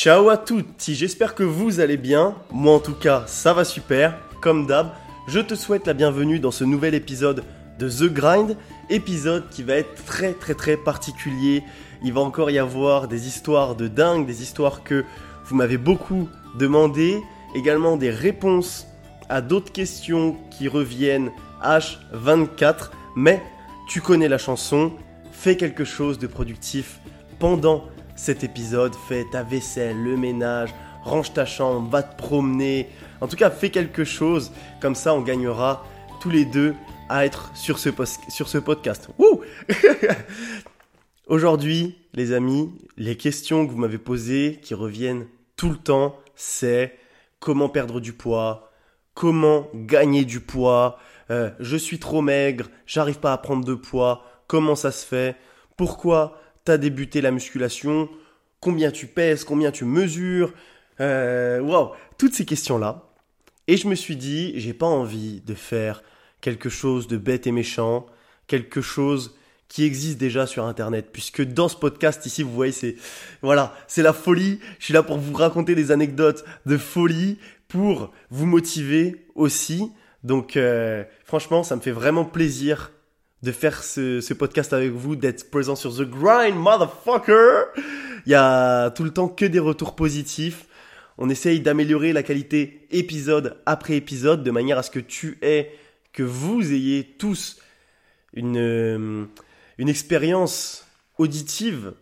Ciao à toutes, j'espère que vous allez bien. Moi en tout cas, ça va super. Comme d'hab, je te souhaite la bienvenue dans ce nouvel épisode de The Grind, épisode qui va être très très très particulier. Il va encore y avoir des histoires de dingue, des histoires que vous m'avez beaucoup demandé, également des réponses à d'autres questions qui reviennent H24, mais tu connais la chanson, fais quelque chose de productif pendant cet épisode, fais ta vaisselle, le ménage, range ta chambre, va te promener. En tout cas, fais quelque chose, comme ça on gagnera tous les deux à être sur ce, podcast. Aujourd'hui, les amis, les questions que vous m'avez posées, qui reviennent tout le temps, c'est comment perdre du poids, comment gagner du poids, euh, je suis trop maigre, j'arrive pas à prendre de poids, comment ça se fait, pourquoi débuté la musculation, combien tu pèses, combien tu mesures, euh, waouh, toutes ces questions-là. Et je me suis dit, j'ai pas envie de faire quelque chose de bête et méchant, quelque chose qui existe déjà sur internet puisque dans ce podcast ici vous voyez c'est voilà c'est la folie je suis là pour vous raconter des anecdotes de folie pour vous motiver aussi donc euh, franchement, ça me fait vraiment plaisir de faire ce, podcast avec vous, d'être présent sur The Grind, motherfucker. Il y a tout le temps que des retours positifs. On essaye d'améliorer la qualité épisode après épisode de manière à ce que tu aies, que vous ayez tous une, euh, une expérience auditive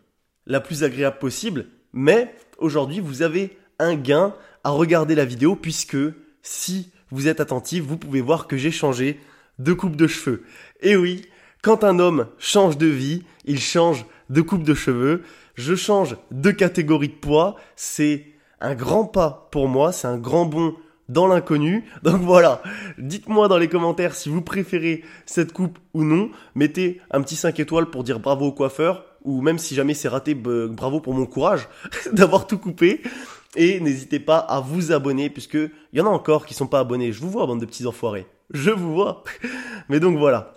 la plus agréable possible. Mais aujourd'hui, vous avez un gain à regarder la vidéo puisque si vous êtes attentif, vous pouvez voir que j'ai changé de coupe de cheveux. Et oui, quand un homme change de vie, il change de coupe de cheveux. Je change de catégorie de poids. C'est un grand pas pour moi, c'est un grand bond dans l'inconnu. Donc voilà, dites-moi dans les commentaires si vous préférez cette coupe ou non. Mettez un petit 5 étoiles pour dire bravo au coiffeur. Ou même si jamais c'est raté, bravo pour mon courage d'avoir tout coupé. Et n'hésitez pas à vous abonner, puisque il y en a encore qui sont pas abonnés. Je vous vois, bande de petits enfoirés. Je vous vois. Mais donc voilà.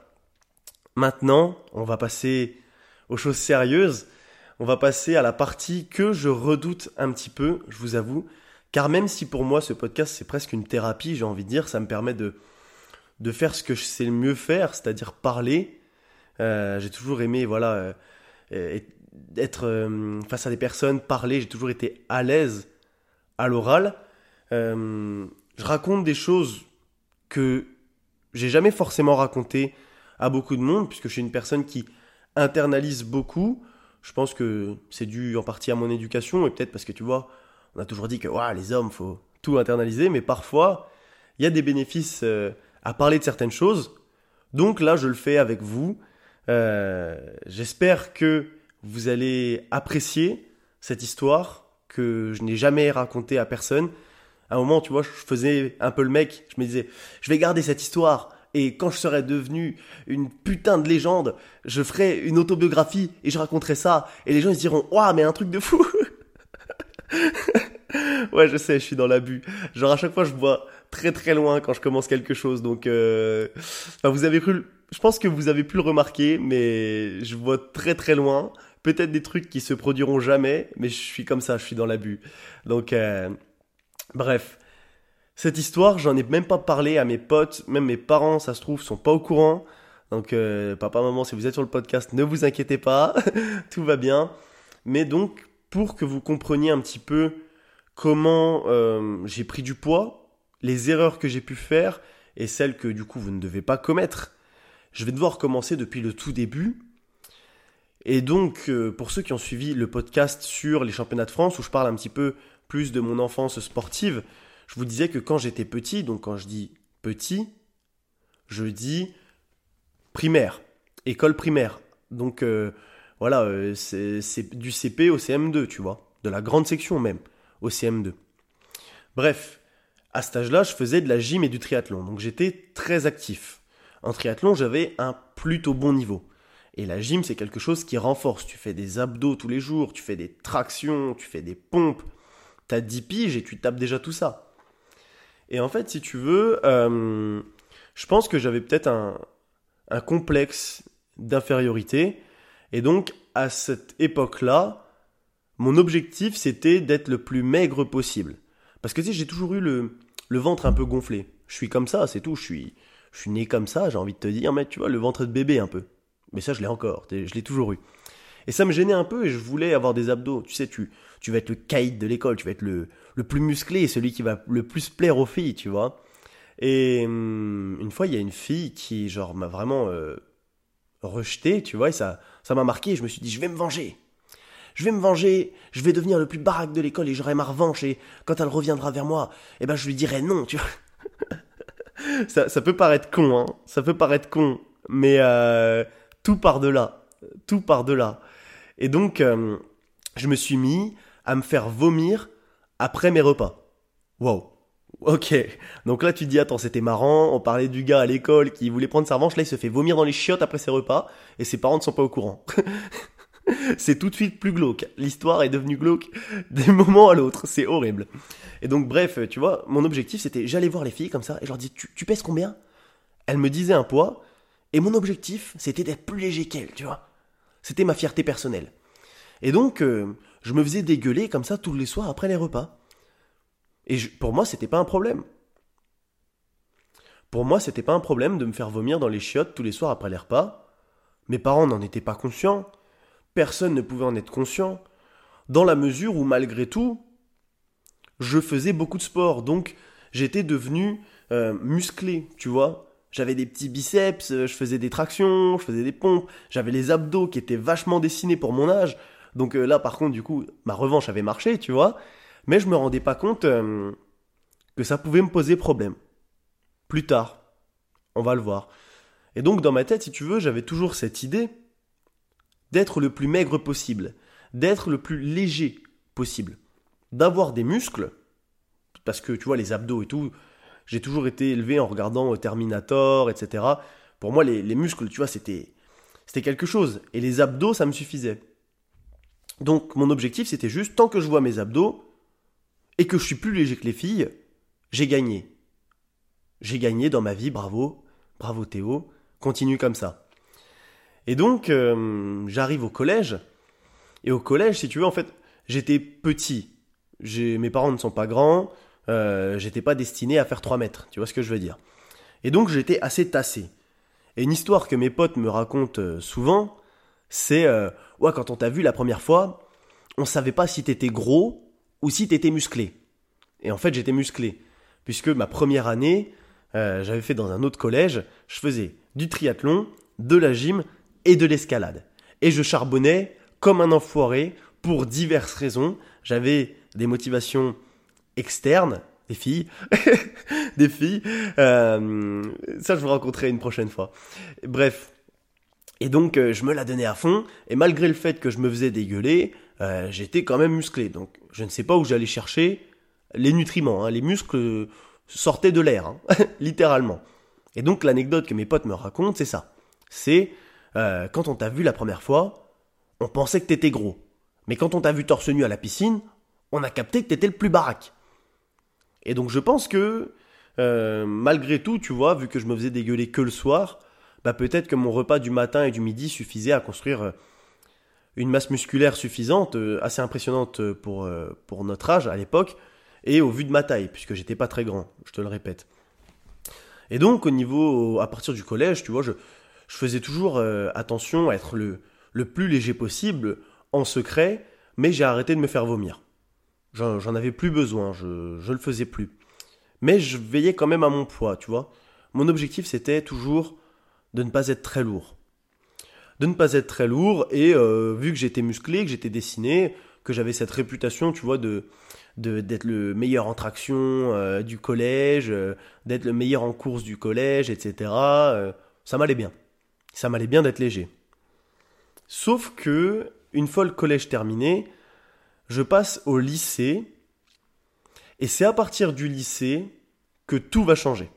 Maintenant, on va passer aux choses sérieuses. On va passer à la partie que je redoute un petit peu, je vous avoue. Car même si pour moi ce podcast c'est presque une thérapie, j'ai envie de dire, ça me permet de, de faire ce que je sais le mieux faire, c'est-à-dire parler. Euh, j'ai toujours aimé, voilà, euh, être euh, face à des personnes, parler, j'ai toujours été à l'aise à l'oral, je raconte des choses que j'ai jamais forcément racontées à beaucoup de monde, puisque je suis une personne qui internalise beaucoup. Je pense que c'est dû en partie à mon éducation, et peut-être parce que tu vois, on a toujours dit que les hommes, faut tout internaliser, mais parfois, il y a des bénéfices euh, à parler de certaines choses. Donc là, je le fais avec vous. Euh, j'espère que vous allez apprécier cette histoire, que je n'ai jamais raconté à personne. À un moment, tu vois, je faisais un peu le mec, je me disais, je vais garder cette histoire, et quand je serai devenu une putain de légende, je ferai une autobiographie et je raconterai ça, et les gens ils se diront, waouh, mais un truc de fou. Ouais, je sais, je suis dans l'abus. Genre à chaque fois, je vois très très loin quand je commence quelque chose, donc euh... vous avez cru, je pense que vous avez pu le remarquer, mais je vois très très loin. Peut-être des trucs qui se produiront jamais, mais je suis comme ça, je suis dans l'abus. Donc, euh, bref. Cette histoire, j'en ai même pas parlé à mes potes, même mes parents, ça se trouve, sont pas au courant. Donc, euh, papa, maman, si vous êtes sur le podcast, ne vous inquiétez pas, tout va bien. Mais donc, pour que vous compreniez un petit peu comment euh, j'ai pris du poids, les erreurs que j'ai pu faire et celles que du coup vous ne devez pas commettre, je vais devoir commencer depuis le tout début et donc, euh, pour ceux qui ont suivi le podcast sur les championnats de France, où je parle un petit peu plus de mon enfance sportive, je vous disais que quand j'étais petit, donc quand je dis petit, je dis primaire, école primaire. Donc euh, voilà, euh, c'est du CP au CM2, tu vois, de la grande section même, au CM2. Bref, à cet âge-là, je faisais de la gym et du triathlon, donc j'étais très actif. En triathlon, j'avais un plutôt bon niveau. Et la gym, c'est quelque chose qui renforce. Tu fais des abdos tous les jours, tu fais des tractions, tu fais des pompes. T'as 10 piges et tu tapes déjà tout ça. Et en fait, si tu veux, euh, je pense que j'avais peut-être un, complexe d'infériorité. Et donc, à cette époque-là, mon objectif, c'était d'être le plus maigre possible. Parce que tu sais, j'ai toujours eu le, le ventre un peu gonflé. Je suis comme ça, c'est tout. Je suis, je suis né comme ça, j'ai envie de te dire, mais tu vois, le ventre de bébé un peu. Mais ça, je l'ai encore, je l'ai toujours eu. Et ça me gênait un peu et je voulais avoir des abdos. Tu sais, tu, tu vas être le caïd de l'école, tu vas être le, le plus musclé, celui qui va le plus plaire aux filles, tu vois. Et hum, une fois, il y a une fille qui, genre, m'a vraiment euh, rejeté, tu vois, et ça ça m'a marqué. Je me suis dit, je vais me venger. Je vais me venger, je vais devenir le plus baraque de l'école et j'aurai ma revanche. Et quand elle reviendra vers moi, eh ben, je lui dirai non, tu vois. ça, ça peut paraître con, hein. Ça peut paraître con. Mais euh, tout par de là. Tout par de là. Et donc, euh, je me suis mis à me faire vomir après mes repas. Wow. Ok. Donc là, tu te dis, attends, c'était marrant. On parlait du gars à l'école qui voulait prendre sa revanche. Là, il se fait vomir dans les chiottes après ses repas. Et ses parents ne sont pas au courant. c'est tout de suite plus glauque. L'histoire est devenue glauque d'un moment à l'autre. C'est horrible. Et donc, bref, tu vois, mon objectif, c'était, j'allais voir les filles comme ça. Et je leur dis, tu, tu pèses combien? Elles me disaient un poids. Et mon objectif, c'était d'être plus léger qu'elles, tu vois. C'était ma fierté personnelle. Et donc, euh, je me faisais dégueuler comme ça tous les soirs après les repas. Et pour moi, c'était pas un problème. Pour moi, c'était pas un problème de me faire vomir dans les chiottes tous les soirs après les repas. Mes parents n'en étaient pas conscients. Personne ne pouvait en être conscient. Dans la mesure où, malgré tout, je faisais beaucoup de sport. Donc, j'étais devenu euh, musclé, tu vois. J'avais des petits biceps, je faisais des tractions, je faisais des pompes, j'avais les abdos qui étaient vachement dessinés pour mon âge. Donc euh, là, par contre, du coup, ma revanche avait marché, tu vois. Mais je me rendais pas compte euh, que ça pouvait me poser problème. Plus tard, on va le voir. Et donc dans ma tête, si tu veux, j'avais toujours cette idée d'être le plus maigre possible, d'être le plus léger possible, d'avoir des muscles, parce que tu vois, les abdos et tout, j'ai toujours été élevé en regardant Terminator, etc. Pour moi, les, les muscles, tu vois, c'était, c'était quelque chose. Et les abdos, ça me suffisait. Donc mon objectif, c'était juste, tant que je vois mes abdos, et que je suis plus léger que les filles, j'ai gagné. J'ai gagné dans ma vie, bravo, bravo Théo, continue comme ça. Et donc, euh, j'arrive au collège, et au collège, si tu veux, en fait, j'étais petit. Mes parents ne sont pas grands, euh, j'étais pas destiné à faire 3 mètres, tu vois ce que je veux dire. Et donc, j'étais assez tassé. Et une histoire que mes potes me racontent euh, souvent, c'est ouais, quand on t'a vu la première fois, on savait pas si t'étais gros ou si t'étais musclé. Et en fait, j'étais musclé. Puisque ma première année, euh, j'avais fait dans un autre collège, je faisais du triathlon, de la gym et de l'escalade. Et je charbonnais comme un enfoiré pour diverses raisons. J'avais des motivations externes, des filles, des filles. Euh, ça, je vous raconterai une prochaine fois. Bref. Et donc, euh, je me la donnais à fond. Et malgré le fait que je me faisais dégueuler, euh, j'étais quand même musclé. Donc je ne sais pas où j'allais chercher les nutriments. Hein. Les muscles sortaient de l'air, hein, littéralement. Et donc l'anecdote que mes potes me racontent, c'est ça. C'est quand on t'a vu la première fois, on pensait que t'étais gros. Mais quand on t'a vu torse nu à la piscine, on a capté que t'étais le plus baraque. Et donc je pense que, euh, malgré tout, tu vois, vu que je me faisais dégueuler que le soir, bah peut-être que mon repas du matin et du midi suffisait à construire une masse musculaire suffisante, euh, assez impressionnante euh, pour, euh, pour notre âge à l'époque, et au vu de ma taille, puisque j'étais pas très grand, je te le répète. Et donc au niveau, à partir du collège, tu vois, je, je faisais toujours attention à être le, le plus léger possible, en secret, mais j'ai arrêté de me faire vomir. J'en avais plus besoin, je, je le faisais plus. Mais je veillais quand même à mon poids, tu vois. Mon objectif c'était toujours de ne pas être très lourd de ne pas être très lourd et euh, vu que j'étais musclé, que j'étais dessiné, que j'avais cette réputation, tu vois, de d'être le meilleur en traction euh, du collège, euh, d'être le meilleur en course du collège, etc. ça m'allait bien. Ça m'allait bien d'être léger. Sauf que une fois le collège terminé, je passe au lycée et c'est à partir du lycée que tout va changer.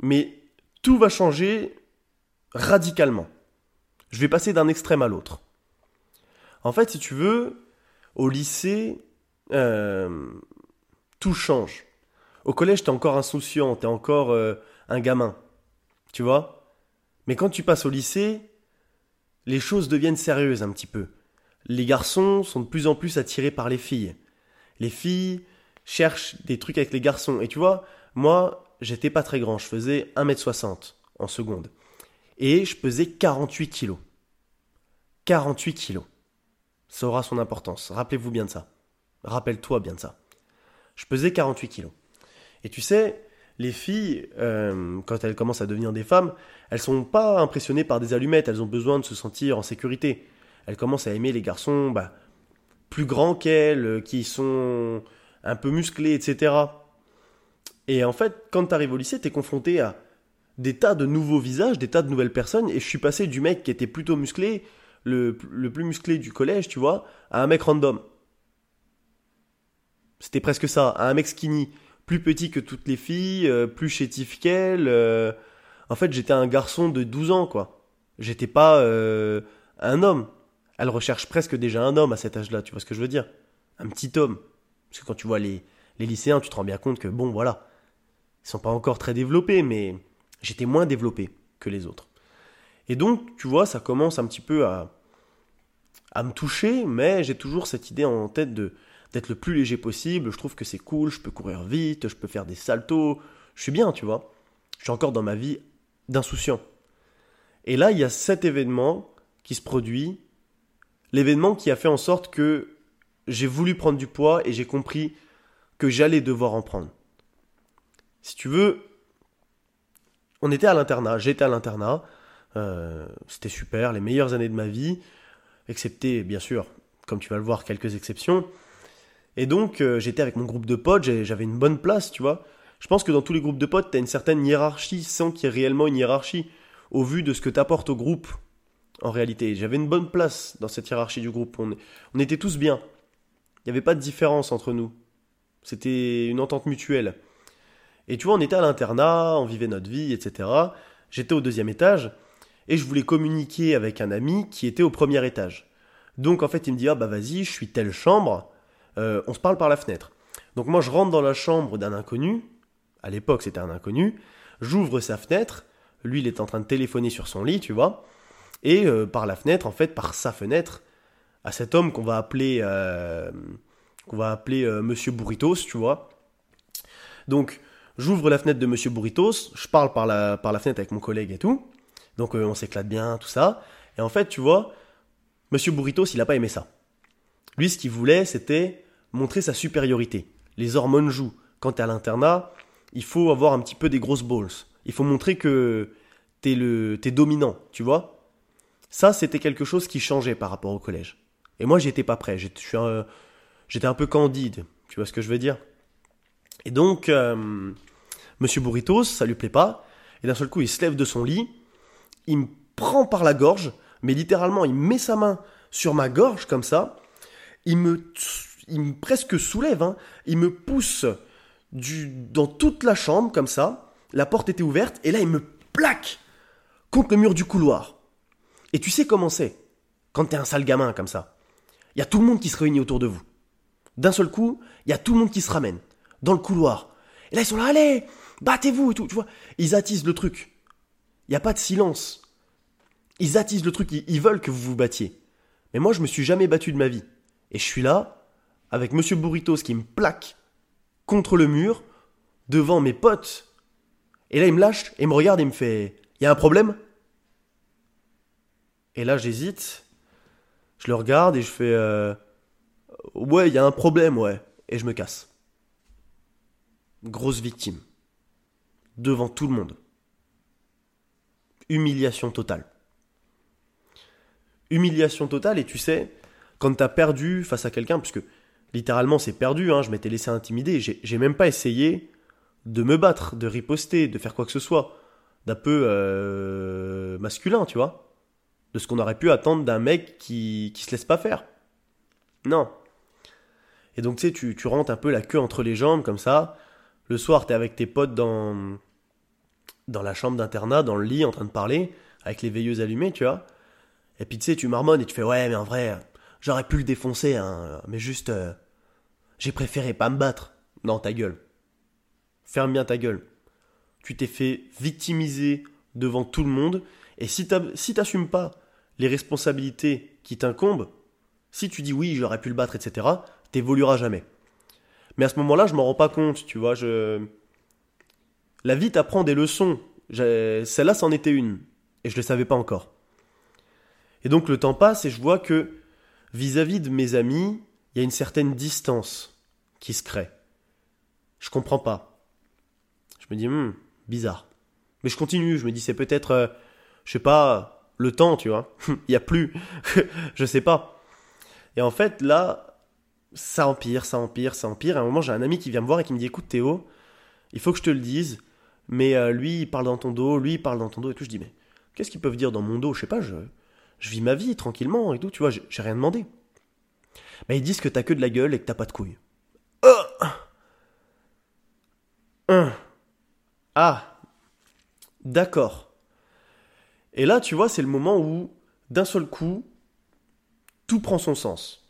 Mais tout va changer radicalement. Je vais passer d'un extrême à l'autre. En fait, si tu veux, au lycée, euh, tout change. Au collège, t'es encore insouciant, t'es encore euh, un gamin. Tu vois? Mais quand tu passes au lycée, les choses deviennent sérieuses un petit peu. Les garçons sont de plus en plus attirés par les filles. Les filles cherchent des trucs avec les garçons. Et tu vois, moi, j'étais pas très grand, je faisais 1m60 en seconde. Et je pesais 48 kilos. 48 kilos. Ça aura son importance. Rappelez-vous bien de ça. Rappelle-toi bien de ça. Je pesais 48 kilos. Et tu sais, les filles, euh, quand elles commencent à devenir des femmes, elles sont pas impressionnées par des allumettes, elles ont besoin de se sentir en sécurité. Elles commencent à aimer les garçons bah, plus grands qu'elles, qui sont un peu musclés, etc. Et en fait, quand tu arrives au lycée, tu es confronté à des tas de nouveaux visages, des tas de nouvelles personnes, et je suis passé du mec qui était plutôt musclé, le, plus musclé du collège, tu vois, à un mec random. C'était presque ça, à un mec skinny plus petit que toutes les filles, euh, plus chétif qu'elles. Euh. En fait, j'étais un garçon de 12 ans, quoi. J'étais pas euh, un homme. Elle recherche presque déjà un homme à cet âge-là, tu vois ce que je veux dire? Un petit homme. Parce que quand tu vois les, les lycéens, tu te rends bien compte que, bon, voilà, ils sont pas encore très développés, mais j'étais moins développé que les autres. Et donc, tu vois, ça commence un petit peu à, à me toucher, mais j'ai toujours cette idée en tête de d'être le plus léger possible. Je trouve que c'est cool, je peux courir vite, je peux faire des saltos. Je suis bien, tu vois. Je suis encore dans ma vie d'insouciant. Et là, il y a cet événement qui se produit. L'événement qui a fait en sorte que j'ai voulu prendre du poids et j'ai compris que j'allais devoir en prendre. Si tu veux, on était à l'internat, j'étais à l'internat. Euh, c'était super, les meilleures années de ma vie, excepté, bien sûr, comme tu vas le voir, quelques exceptions. Et donc, euh, j'étais avec mon groupe de potes, j'avais une bonne place, tu vois. Je pense que dans tous les groupes de potes, tu as une certaine hiérarchie sans qu'il y ait réellement une hiérarchie, au vu de ce que tu apportes au groupe, en réalité. J'avais une bonne place dans cette hiérarchie du groupe. On, était tous bien. Il n'y avait pas de différence entre nous. C'était une entente mutuelle. Et tu vois, on était à l'internat, on vivait notre vie, etc. J'étais au deuxième étage, et je voulais communiquer avec un ami qui était au premier étage. Donc en fait, il me dit, ah bah vas-y, je suis telle chambre, euh, on se parle par la fenêtre. Donc moi je rentre dans la chambre d'un inconnu, à l'époque c'était un inconnu, j'ouvre sa fenêtre, lui il est en train de téléphoner sur son lit, tu vois, et euh, par la fenêtre, en fait, par sa fenêtre, à cet homme qu'on va appeler, euh, qu'on va appeler Monsieur Burritos, tu vois. Donc j'ouvre la fenêtre de Monsieur Burritos, je parle par la, par la fenêtre avec mon collègue et tout, donc on s'éclate bien, tout ça, et en fait, tu vois, Monsieur Burritos, il n'a pas aimé ça. Lui, ce qu'il voulait, c'était montrer sa supériorité. Les hormones jouent. Quand t'es à l'internat, il faut avoir un petit peu des grosses balls. Il faut montrer que t'es le, t'es dominant, tu vois. Ça, c'était quelque chose qui changeait par rapport au collège. Et moi, j'étais pas prêt. J'étais un, peu candide. Tu vois ce que je veux dire? Et donc, euh, Monsieur Burritos, ça lui plaît pas. Et d'un seul coup, il se lève de son lit, il me prend par la gorge, mais littéralement, il met sa main sur ma gorge comme ça. Il me il me presque soulève, hein. il me pousse du, dans toute la chambre comme ça, la porte était ouverte, et là il me plaque contre le mur du couloir. Et tu sais comment c'est, quand t'es un sale gamin comme ça. Il y a tout le monde qui se réunit autour de vous. D'un seul coup, il y a tout le monde qui se ramène, dans le couloir. Et là ils sont là, allez, battez-vous et tout, tu vois. Ils attisent le truc. Il n'y a pas de silence. Ils attisent le truc, ils veulent que vous vous battiez. Mais moi je me suis jamais battu de ma vie. Et je suis là, avec Monsieur Burritos qui me plaque contre le mur devant mes potes. Et là, il me lâche et me regarde et me fait Il y a un problème? Et là, j'hésite. Je le regarde et je fais euh, Ouais, il y a un problème, ouais. Et je me casse. Grosse victime. Devant tout le monde. Humiliation totale. Humiliation totale, et tu sais, quand t'as perdu face à quelqu'un, puisque littéralement c'est perdu, hein, je m'étais laissé intimider, j'ai même pas essayé de me battre, de riposter, de faire quoi que ce soit, d'un peu euh, masculin, tu vois, de ce qu'on aurait pu attendre d'un mec qui, qui se laisse pas faire. Non. Et donc tu sais, tu, tu rentres un peu la queue entre les jambes comme ça, le soir t'es avec tes potes dans, dans la chambre d'internat, dans le lit en train de parler, avec les veilleuses allumées, tu vois, et puis tu sais, tu marmonnes et tu fais ouais mais en vrai, j'aurais pu le défoncer, hein, mais juste... Euh, j'ai préféré pas me battre. Non, ta gueule. Ferme bien ta gueule. Tu t'es fait victimiser devant tout le monde, et si t'assumes pas les responsabilités qui t'incombent, Si tu dis oui, j'aurais pu le battre, etc., t'évolueras jamais. Mais à ce moment-là, je m'en rends pas compte, tu vois. Je... La vie t'apprend des leçons. Celle-là, c'en était une. Et je ne le savais pas encore. Et donc le temps passe et je vois que vis-à-vis de mes amis, il y a une certaine distance qui se crée. Je comprends pas. Je me dis, hmm, bizarre. Mais je continue, je me dis, c'est peut-être, euh, je sais pas, le temps, tu vois. Il n'y a plus. je sais pas. Et en fait, là, ça empire, ça empire, ça empire. à un moment, j'ai un ami qui vient me voir et qui me dit, écoute Théo, il faut que je te le dise, mais euh, lui, il parle dans ton dos, lui, il parle dans ton dos et tout. Je dis, mais qu'est-ce qu'ils peuvent dire dans mon dos? Je sais pas, je, vis ma vie tranquillement et tout, tu vois, j'ai rien demandé. Mais ils disent que t'as que de la gueule et que t'as pas de couilles. Euh. Ah, d'accord. Et là, tu vois, c'est le moment où, d'un seul coup, tout prend son sens.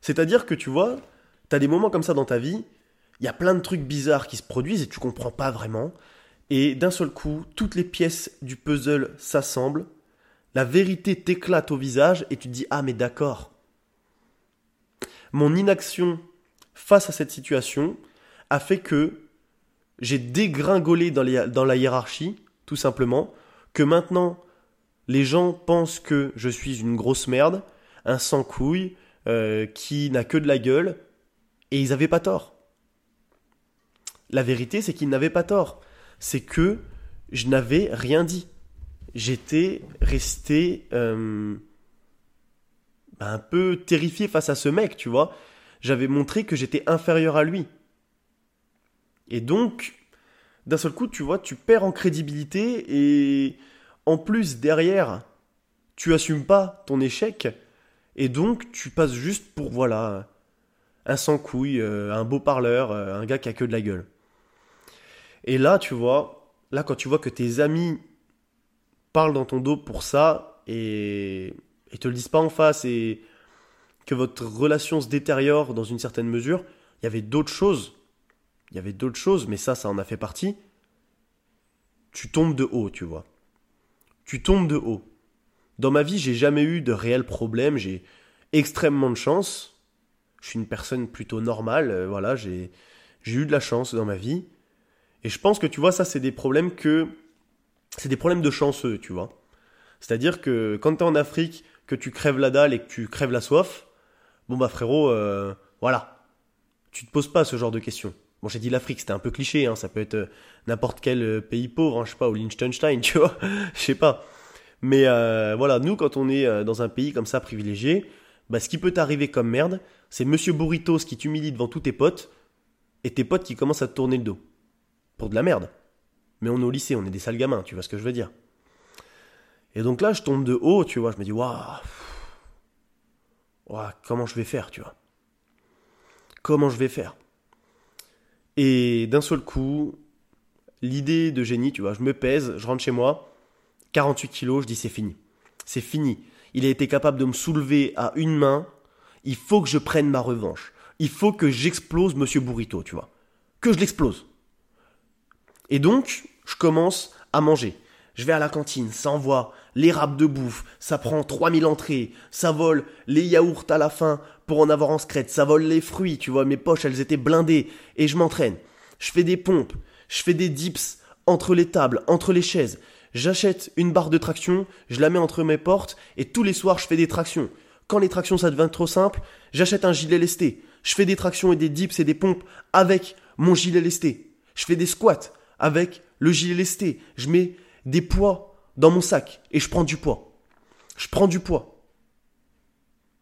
C'est-à-dire que, tu vois, t'as des moments comme ça dans ta vie, il y a plein de trucs bizarres qui se produisent et tu comprends pas vraiment. Et d'un seul coup, toutes les pièces du puzzle s'assemblent, la vérité t'éclate au visage et tu te dis Ah, mais d'accord. Mon inaction face à cette situation a fait que j'ai dégringolé dans, dans la hiérarchie, tout simplement, que maintenant les gens pensent que je suis une grosse merde, un sans-couille, euh, qui n'a que de la gueule, et ils n'avaient pas tort. La vérité, c'est qu'ils n'avaient pas tort. C'est que je n'avais rien dit. J'étais resté euh, un peu terrifié face à ce mec, tu vois. J'avais montré que j'étais inférieur à lui. Et donc, d'un seul coup, tu vois, tu perds en crédibilité et en plus, derrière, tu assumes pas ton échec et donc tu passes juste pour, voilà, un sans-couille, euh, un beau parleur, euh, un gars qui a que de la gueule. Et là, tu vois, là, quand tu vois que tes amis parlent dans ton dos pour ça et, et te le disent pas en face et que votre relation se détériore dans une certaine mesure, il y avait d'autres choses. Il y avait d'autres choses, mais ça, ça en a fait partie. Tu tombes de haut, tu vois. Tu tombes de haut. Dans ma vie, j'ai jamais eu de réels problèmes, j'ai extrêmement de chance. Je suis une personne plutôt normale, euh, voilà, j'ai eu de la chance dans ma vie. Et je pense que tu vois, ça, c'est des problèmes que. C'est des problèmes de chanceux, tu vois. C'est-à-dire que quand tu es en Afrique, que tu crèves la dalle et que tu crèves la soif, bon bah frérot, euh, voilà. Tu te poses pas ce genre de questions. Bon, j'ai dit l'Afrique, c'était un peu cliché, hein, ça peut être euh, n'importe quel euh, pays pauvre, hein, je sais pas, ou Liechtenstein, tu vois, je sais pas. Mais voilà, nous, quand on est dans un pays comme ça privilégié, bah, ce qui peut t'arriver comme merde, c'est Monsieur Burritos qui t'humilie devant tous tes potes, et tes potes qui commencent à te tourner le dos pour de la merde. Mais on est au lycée, on est des sales gamins, tu vois ce que je veux dire. Et donc là, je tombe de haut, tu vois, je me dis, waouh, comment je vais faire, tu vois. Comment je vais faire? Et d'un seul coup, l'idée de génie, tu vois, je me pèse, je rentre chez moi, 48 kilos, je dis c'est fini. C'est fini. Il a été capable de me soulever à une main. Il faut que je prenne ma revanche. Il faut que j'explose Monsieur Burrito, tu vois. Que je l'explose. Et donc, je commence à manger. Je vais à la cantine, ça envoie les râpes de bouffe, ça prend 3000 entrées, ça vole les yaourts à la fin pour en avoir en secrète, ça vole les fruits, tu vois, mes poches elles étaient blindées et je m'entraîne. Je fais des pompes, je fais des dips entre les tables, entre les chaises. J'achète une barre de traction, je la mets entre mes portes et tous les soirs je fais des tractions. Quand les tractions ça devient trop simple, j'achète un gilet lesté. Je fais des tractions et des dips et des pompes avec mon gilet lesté. Je fais des squats avec le gilet lesté. Je mets des poids dans mon sac et je prends du poids. Je prends du poids.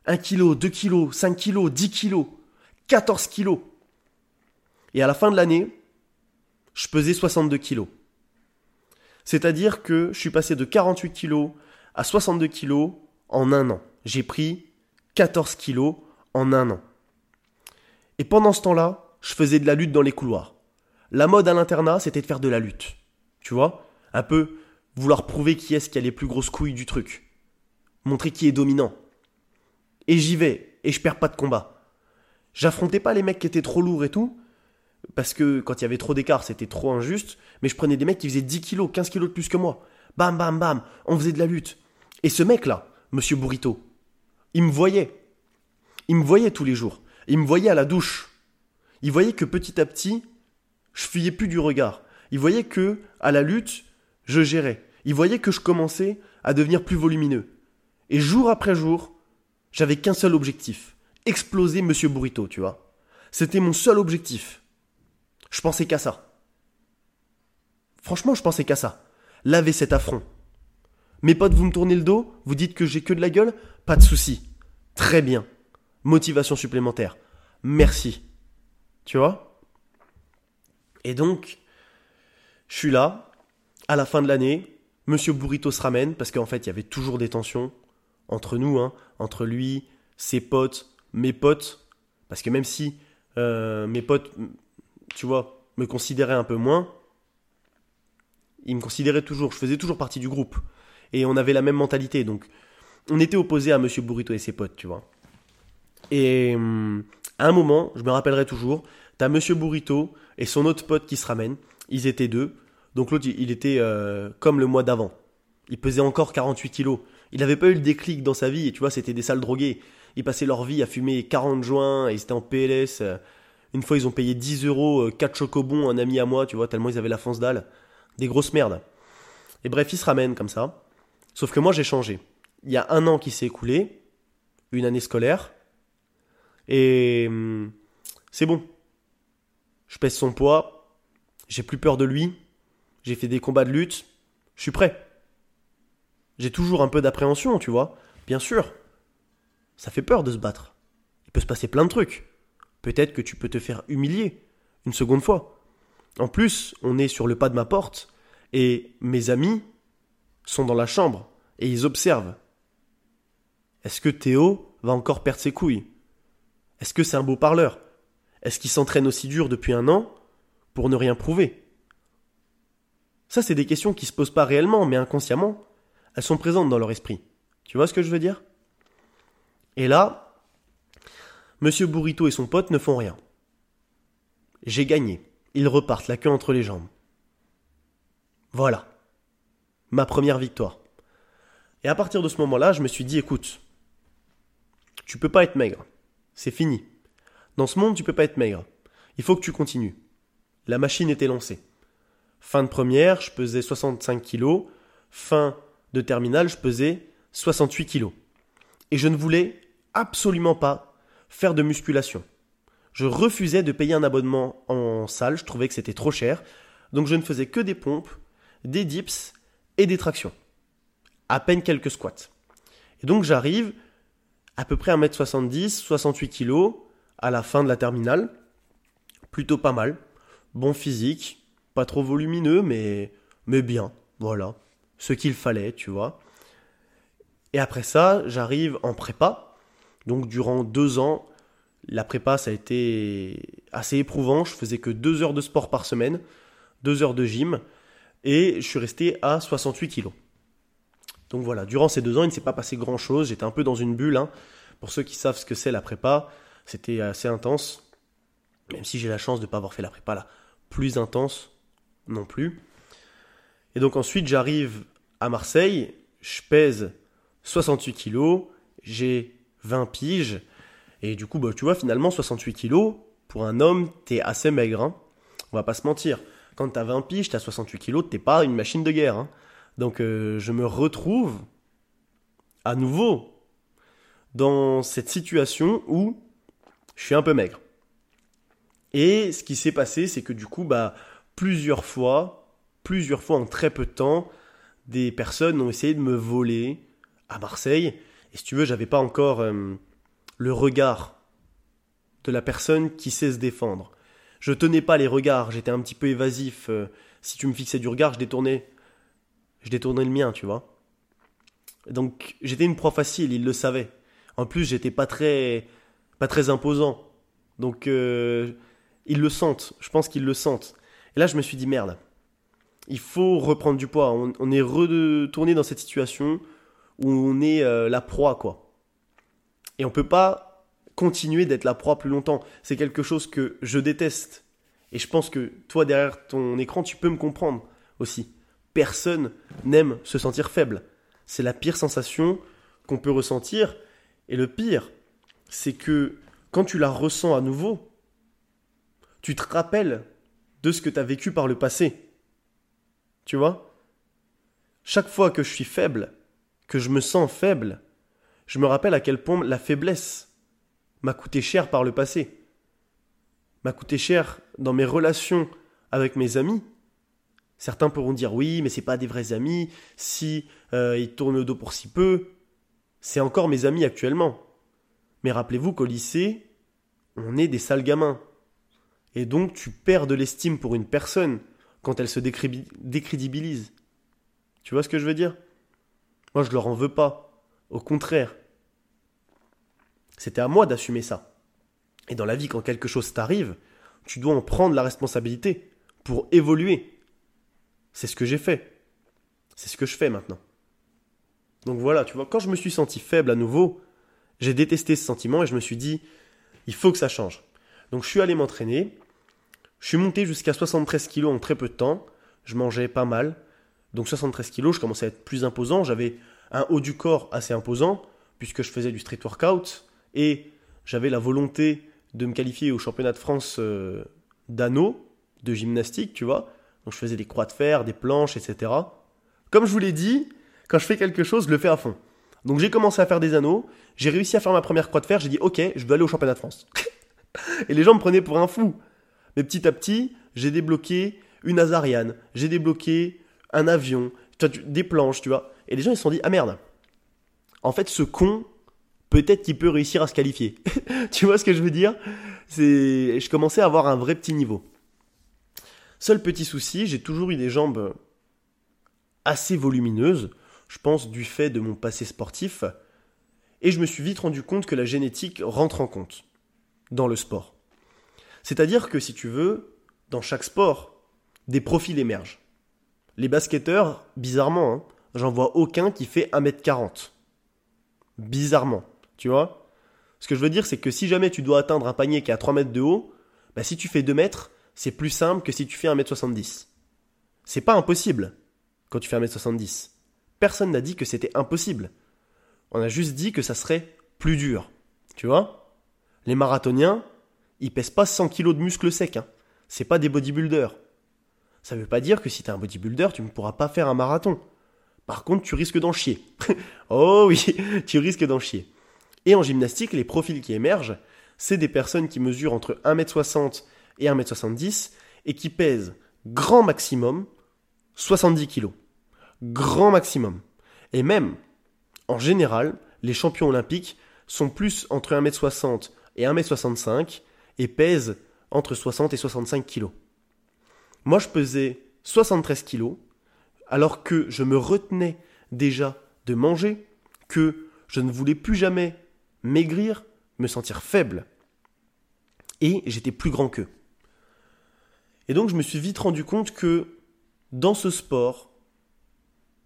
1 kg, 2 kg, 5 kg, 10 kg, 14 kg. Et à la fin de l'année, je pesais 62 kg. C'est-à-dire que je suis passé de 48 kg à 62 kg en un an. J'ai pris 14 kg en un an. Et pendant ce temps-là, je faisais de la lutte dans les couloirs. La mode à l'internat, c'était de faire de la lutte. Tu vois? Un peu vouloir prouver qui est-ce qui a les plus grosses couilles du truc. Montrer qui est dominant. Et j'y vais, et je perds pas de combat. J'affrontais pas les mecs qui étaient trop lourds et tout, parce que quand il y avait trop d'écart, c'était trop injuste, mais je prenais des mecs qui faisaient 10 kilos, 15 kilos de plus que moi. Bam, bam, bam, on faisait de la lutte. Et ce mec-là, monsieur Burrito, il me voyait. il me voyait tous les jours. Il me voyait à la douche. Il voyait que petit à petit, je fuyais plus du regard. Il voyait que, à la lutte, je gérais. Il voyait que je commençais à devenir plus volumineux. Et jour après jour, j'avais qu'un seul objectif. Exploser Monsieur Burrito, tu vois. C'était mon seul objectif. Je pensais qu'à ça. Franchement, je pensais qu'à ça. Laver cet affront. Mes potes, vous me tournez le dos, vous dites que j'ai que de la gueule, pas de souci. Très bien. Motivation supplémentaire. Merci. Tu vois? Et donc, je suis là, à la fin de l'année, Monsieur Burrito se ramène, parce qu'en fait, il y avait toujours des tensions entre nous, hein, entre lui, ses potes, mes potes, parce que même si euh, mes potes, tu vois, me considéraient un peu moins, ils me considéraient toujours, je faisais toujours partie du groupe. Et on avait la même mentalité, donc on était opposés à Monsieur Burrito et ses potes, tu vois. Et hum, à un moment, je me rappellerai toujours, t'as Monsieur Burrito et son autre pote qui se ramènent. Ils étaient deux. Donc l'autre, il était euh, comme le mois d'avant. Il pesait encore 48 kilos. Il n'avait pas eu le déclic dans sa vie, et tu vois, c'était des sales drogués. Ils passaient leur vie à fumer 40 joints, et ils étaient en PLS. Une fois, ils ont payé 10 euros, 4 euh, chocobons, un ami à moi, tu vois, tellement ils avaient la fonce dalle. Des grosses merdes. Et bref, ils se ramènent comme ça. Sauf que moi, j'ai changé. Il y a un an qui s'est écoulé, une année scolaire, et hum, c'est bon. Je pèse son poids, j'ai plus peur de lui, j'ai fait des combats de lutte, je suis prêt. J'ai toujours un peu d'appréhension, tu vois, bien sûr. Ça fait peur de se battre. Il peut se passer plein de trucs. Peut-être que tu peux te faire humilier une seconde fois. En plus, on est sur le pas de ma porte et mes amis sont dans la chambre et ils observent. Est-ce que Théo va encore perdre ses couilles? Est-ce que c'est un beau parleur? Est-ce qu'il s'entraîne aussi dur depuis un an pour ne rien prouver? Ça, c'est des questions qui se posent pas réellement, mais inconsciemment, elles sont présentes dans leur esprit. Tu vois ce que je veux dire? Et là, Monsieur Burrito et son pote ne font rien. J'ai gagné. Ils repartent la queue entre les jambes. Voilà. Ma première victoire. Et à partir de ce moment-là, je me suis dit, écoute, tu peux pas être maigre. C'est fini. Dans ce monde, tu peux pas être maigre. Il faut que tu continues. La machine était lancée. Fin de première, je pesais 65 kilos. Fin de terminale, je pesais 68 kilos. Et je ne voulais absolument pas faire de musculation. Je refusais de payer un abonnement en salle, je trouvais que c'était trop cher. Donc je ne faisais que des pompes, des dips et des tractions à peine quelques squats. Et donc j'arrive à peu près à 1m70, 68 kg à la fin de la terminale. Plutôt pas mal. Bon physique, pas trop volumineux, mais, mais bien. Voilà. Ce qu'il fallait, tu vois. Et après ça, j'arrive en prépa. Donc durant deux ans, la prépa, ça a été assez éprouvant. Je faisais que deux heures de sport par semaine, deux heures de gym, et je suis resté à 68 kilos. Donc voilà, durant ces deux ans, il ne s'est pas passé grand-chose. J'étais un peu dans une bulle. Hein. Pour ceux qui savent ce que c'est la prépa, c'était assez intense. Même si j'ai la chance de ne pas avoir fait la prépa plus intense non plus. Et donc ensuite, j'arrive à Marseille. Je pèse 68 kilos. J'ai 20 piges. Et du coup, bah, tu vois, finalement, 68 kilos, pour un homme, t'es assez maigre. Hein. On va pas se mentir. Quand t'as 20 piges, t'as 68 kilos, t'es pas une machine de guerre. Hein. Donc euh, je me retrouve à nouveau dans cette situation où je suis un peu maigre. Et ce qui s'est passé, c'est que du coup, bah, plusieurs fois, plusieurs fois en très peu de temps, des personnes ont essayé de me voler à Marseille. Et si tu veux, j'avais pas encore euh, le regard de la personne qui sait se défendre. Je tenais pas les regards, j'étais un petit peu évasif. Euh, si tu me fixais du regard, je détournais je détournais le mien, tu vois. Donc j'étais une proie facile, il le savait. En plus, j'étais pas très, pas très imposant. Donc euh, ils le sentent, je pense qu'ils le sentent. Et là, je me suis dit merde, il faut reprendre du poids. On, est retourné dans cette situation où on est euh, la proie, quoi. Et on peut pas continuer d'être la proie plus longtemps. C'est quelque chose que je déteste. Et je pense que toi, derrière ton écran, tu peux me comprendre aussi personne n'aime se sentir faible. C'est la pire sensation qu'on peut ressentir. Et le pire, c'est que quand tu la ressens à nouveau, tu te rappelles de ce que tu as vécu par le passé. Tu vois? Chaque fois que je suis faible, que je me sens faible, je me rappelle à quel point la faiblesse m'a coûté cher par le passé. M'a coûté cher dans mes relations avec mes amis. Certains pourront dire oui, mais c'est pas des vrais amis, si euh, ils tournent le dos pour si peu. C'est encore mes amis actuellement. Mais rappelez-vous qu'au lycée, on est des sales gamins. Et donc tu perds de l'estime pour une personne quand elle se décrédibilise. Tu vois ce que je veux dire? Moi je leur en veux pas. Au contraire. C'était à moi d'assumer ça. Et dans la vie, quand quelque chose t'arrive, tu dois en prendre la responsabilité pour évoluer. C'est ce que j'ai fait. C'est ce que je fais maintenant. Donc voilà, tu vois, quand je me suis senti faible à nouveau, j'ai détesté ce sentiment et je me suis dit, il faut que ça change. Donc je suis allé m'entraîner. Je suis monté jusqu'à 73 kg en très peu de temps. Je mangeais pas mal. Donc 73 kg, je commençais à être plus imposant. J'avais un haut du corps assez imposant puisque je faisais du street workout et j'avais la volonté de me qualifier au championnat de France euh, d'anneau, de gymnastique, tu vois. Donc je faisais des croix de fer, des planches, etc. Comme je vous l'ai dit, quand je fais quelque chose, je le fais à fond. Donc j'ai commencé à faire des anneaux, j'ai réussi à faire ma première croix de fer, j'ai dit ok, je veux aller au championnat de France. et les gens me prenaient pour un fou. Mais petit à petit, j'ai débloqué une Azariane, j'ai débloqué un avion, des planches, tu vois. Et les gens ils se sont dit ah merde. En fait, ce con, peut-être qu'il peut réussir à se qualifier. tu vois ce que je veux dire? C'est, je commençais à avoir un vrai petit niveau. Seul petit souci, j'ai toujours eu des jambes assez volumineuses je pense, du fait de mon passé sportif, et je me suis vite rendu compte que la génétique rentre en compte dans le sport. C'est-à-dire que si tu veux, dans chaque sport, des profils émergent. Les basketteurs, bizarrement, hein, j'en vois aucun qui fait 1m40. Bizarrement, tu vois? Ce que je veux dire, c'est que si jamais tu dois atteindre un panier qui est à 3 mètres de haut, bah si tu fais 2 mètres, c'est plus simple que si tu fais 1m70. C'est pas impossible quand tu fais 1m70. Personne n'a dit que c'était impossible. On a juste dit que ça serait plus dur. Tu vois? Les marathoniens, ils pèsent pas 100 kilos de muscles secs. Hein. C'est pas des bodybuilders. Ça veut pas dire que si t'es un bodybuilder, tu ne pourras pas faire un marathon. Par contre, tu risques d'en chier. oh oui, tu risques d'en chier. Et en gymnastique, les profils qui émergent, c'est des personnes qui mesurent entre 1m60 et 1m70 et qui pèsent grand maximum 70 kilos grand maximum. Et même, en général, les champions olympiques sont plus entre 1m60 et 1m65 et pèsent entre 60 et 65 kg. Moi, je pesais 73 kg alors que je me retenais déjà de manger, que je ne voulais plus jamais maigrir, me sentir faible. Et j'étais plus grand qu'eux. Et donc je me suis vite rendu compte que dans ce sport,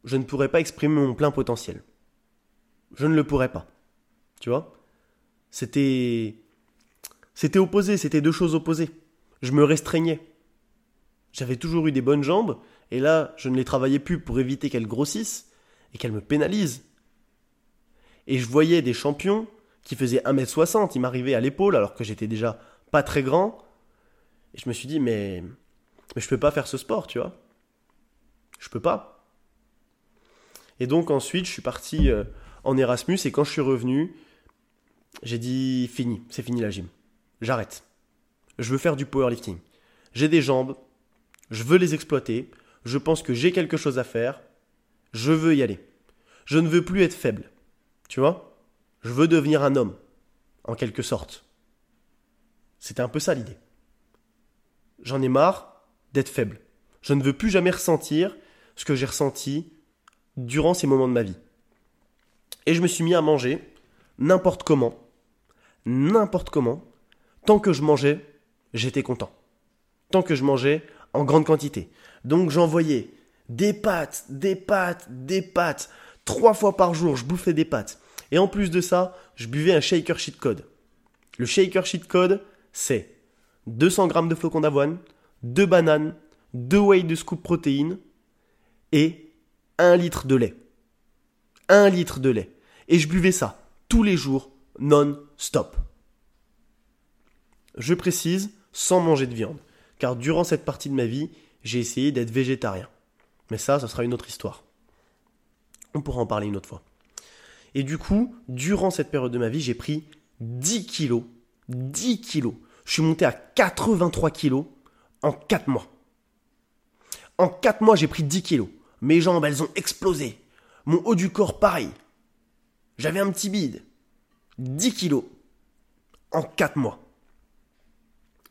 je ne pourrais pas exprimer mon plein potentiel. Je ne le pourrais pas. Tu vois? C'était. C'était opposé, c'était deux choses opposées. Je me restreignais. J'avais toujours eu des bonnes jambes, et là, je ne les travaillais plus pour éviter qu'elles grossissent et qu'elles me pénalisent. Et je voyais des champions qui faisaient 1m60, ils m'arrivaient à l'épaule alors que j'étais déjà pas très grand. Et je me suis dit, mais, mais je peux pas faire ce sport, tu vois. Je peux pas. Et donc ensuite, je suis parti euh, en Erasmus et quand je suis revenu, j'ai dit fini, c'est fini la gym. J'arrête. Je veux faire du powerlifting. J'ai des jambes, je veux les exploiter, je pense que j'ai quelque chose à faire, je veux y aller. Je ne veux plus être faible. Tu vois? Je veux devenir un homme, en quelque sorte. C'était un peu ça l'idée. J'en ai marre d'être faible. Je ne veux plus jamais ressentir ce que j'ai ressenti durant ces moments de ma vie. Et je me suis mis à manger n'importe comment, n'importe comment. Tant que je mangeais, j'étais content. Tant que je mangeais en grande quantité. Donc j'envoyais des pâtes, des pâtes, des pâtes. Trois fois par jour, je bouffais des pâtes. Et en plus de ça, je buvais un shaker sheet code. Le shaker sheet code, c'est 200 g de flocons d'avoine, 2 bananes, 2 whey de scoop protéines et un litre de lait. Un litre de lait. Et je buvais ça tous les jours, non-stop. Je précise, sans manger de viande, car durant cette partie de ma vie, j'ai essayé d'être végétarien. Mais ça, ce sera une autre histoire. On pourra en parler une autre fois. Et du coup, durant cette période de ma vie, j'ai pris 10 kilos. 10 kilos. Je suis monté à 83 kilos en 4 mois. En 4 mois, j'ai pris 10 kilos. Mes jambes, elles ont explosé. Mon haut du corps, pareil. J'avais un petit bide. 10 kilos en 4 mois.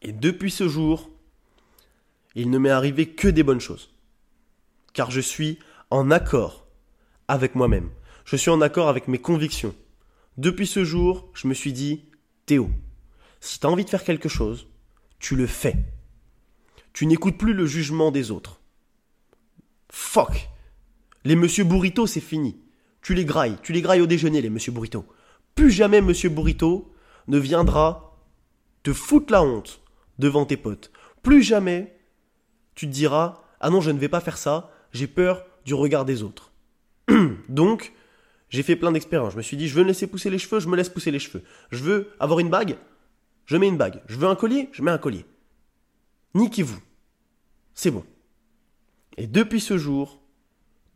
Et depuis ce jour, il ne m'est arrivé que des bonnes choses. Car je suis en accord avec moi-même. Je suis en accord avec mes convictions. Depuis ce jour, je me suis dit, Théo, si tu as envie de faire quelque chose, tu le fais. Tu n'écoutes plus le jugement des autres. Fuck. Les monsieur burrito, c'est fini. Tu les grailles, tu les grailles au déjeuner, les monsieur burrito. Plus jamais monsieur burrito ne viendra te foutre la honte devant tes potes. Plus jamais tu te diras Ah non, je ne vais pas faire ça, j'ai peur du regard des autres. Donc, j'ai fait plein d'expériences. Je me suis dit Je veux me laisser pousser les cheveux, je me laisse pousser les cheveux. Je veux avoir une bague, je mets une bague. Je veux un collier, je mets un collier. Niquez-vous. C'est bon. Et depuis ce jour,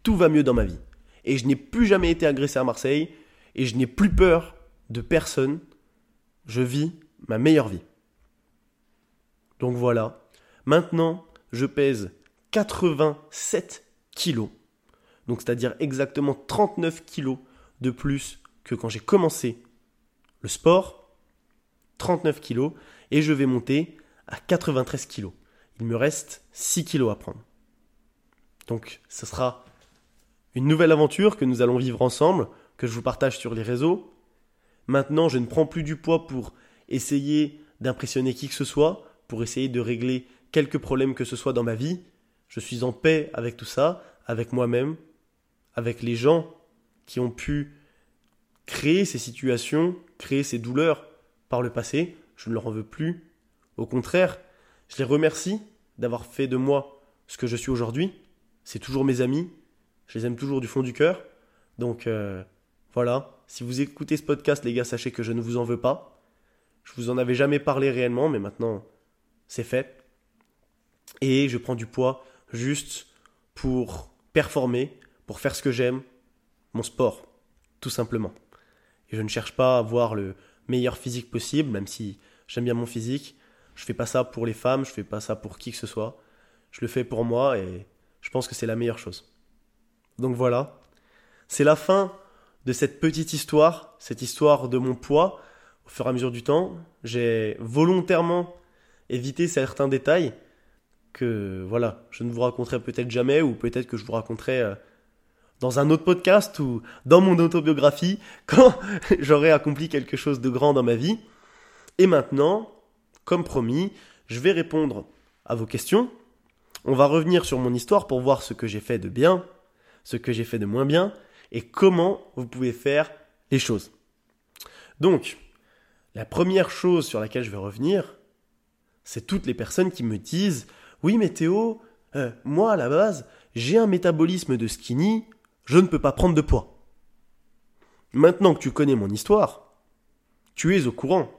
tout va mieux dans ma vie. Et je n'ai plus jamais été agressé à Marseille, et je n'ai plus peur de personne. Je vis ma meilleure vie. Donc voilà. Maintenant, je pèse 87 kilos. Donc c'est-à-dire exactement 39 kilos de plus que quand j'ai commencé le sport. 39 kilos. Et je vais monter à 93 kilos. Il me reste 6 kilos à prendre. Donc ce sera une nouvelle aventure que nous allons vivre ensemble, que je vous partage sur les réseaux. Maintenant, je ne prends plus du poids pour essayer d'impressionner qui que ce soit, pour essayer de régler quelques problèmes que ce soit dans ma vie, je suis en paix avec tout ça, avec moi-même, avec les gens qui ont pu créer ces situations, créer ces douleurs par le passé. Je ne leur en veux plus. Au contraire, je les remercie d'avoir fait de moi ce que je suis aujourd'hui. C'est toujours mes amis. Je les aime toujours du fond du cœur. Donc euh, voilà. Si vous écoutez ce podcast, les gars, sachez que je ne vous en veux pas. Je vous en avais jamais parlé réellement, mais maintenant c'est fait et je prends du poids juste pour performer, pour faire ce que j'aime, mon sport, tout simplement. Et je ne cherche pas à avoir le meilleur physique possible, même si j'aime bien mon physique. Je fais pas ça pour les femmes, je fais pas ça pour qui que ce soit. Je le fais pour moi et je pense que c'est la meilleure chose. Donc voilà, c'est la fin de cette petite histoire, cette histoire de mon poids. Au fur et à mesure du temps, j'ai volontairement évité certains détails que voilà, je ne vous raconterai peut-être jamais ou peut-être que je vous raconterai euh, dans un autre podcast ou dans mon autobiographie quand j'aurai accompli quelque chose de grand dans ma vie. Et maintenant, comme promis, je vais répondre à vos questions. On va revenir sur mon histoire pour voir ce que j'ai fait de bien, ce que j'ai fait de moins bien et comment vous pouvez faire les choses. Donc, la première chose sur laquelle je vais revenir, c'est toutes les personnes qui me disent oui, mais Théo, euh, moi à la base, j'ai un métabolisme de skinny, je ne peux pas prendre de poids. Maintenant que tu connais mon histoire, tu es au courant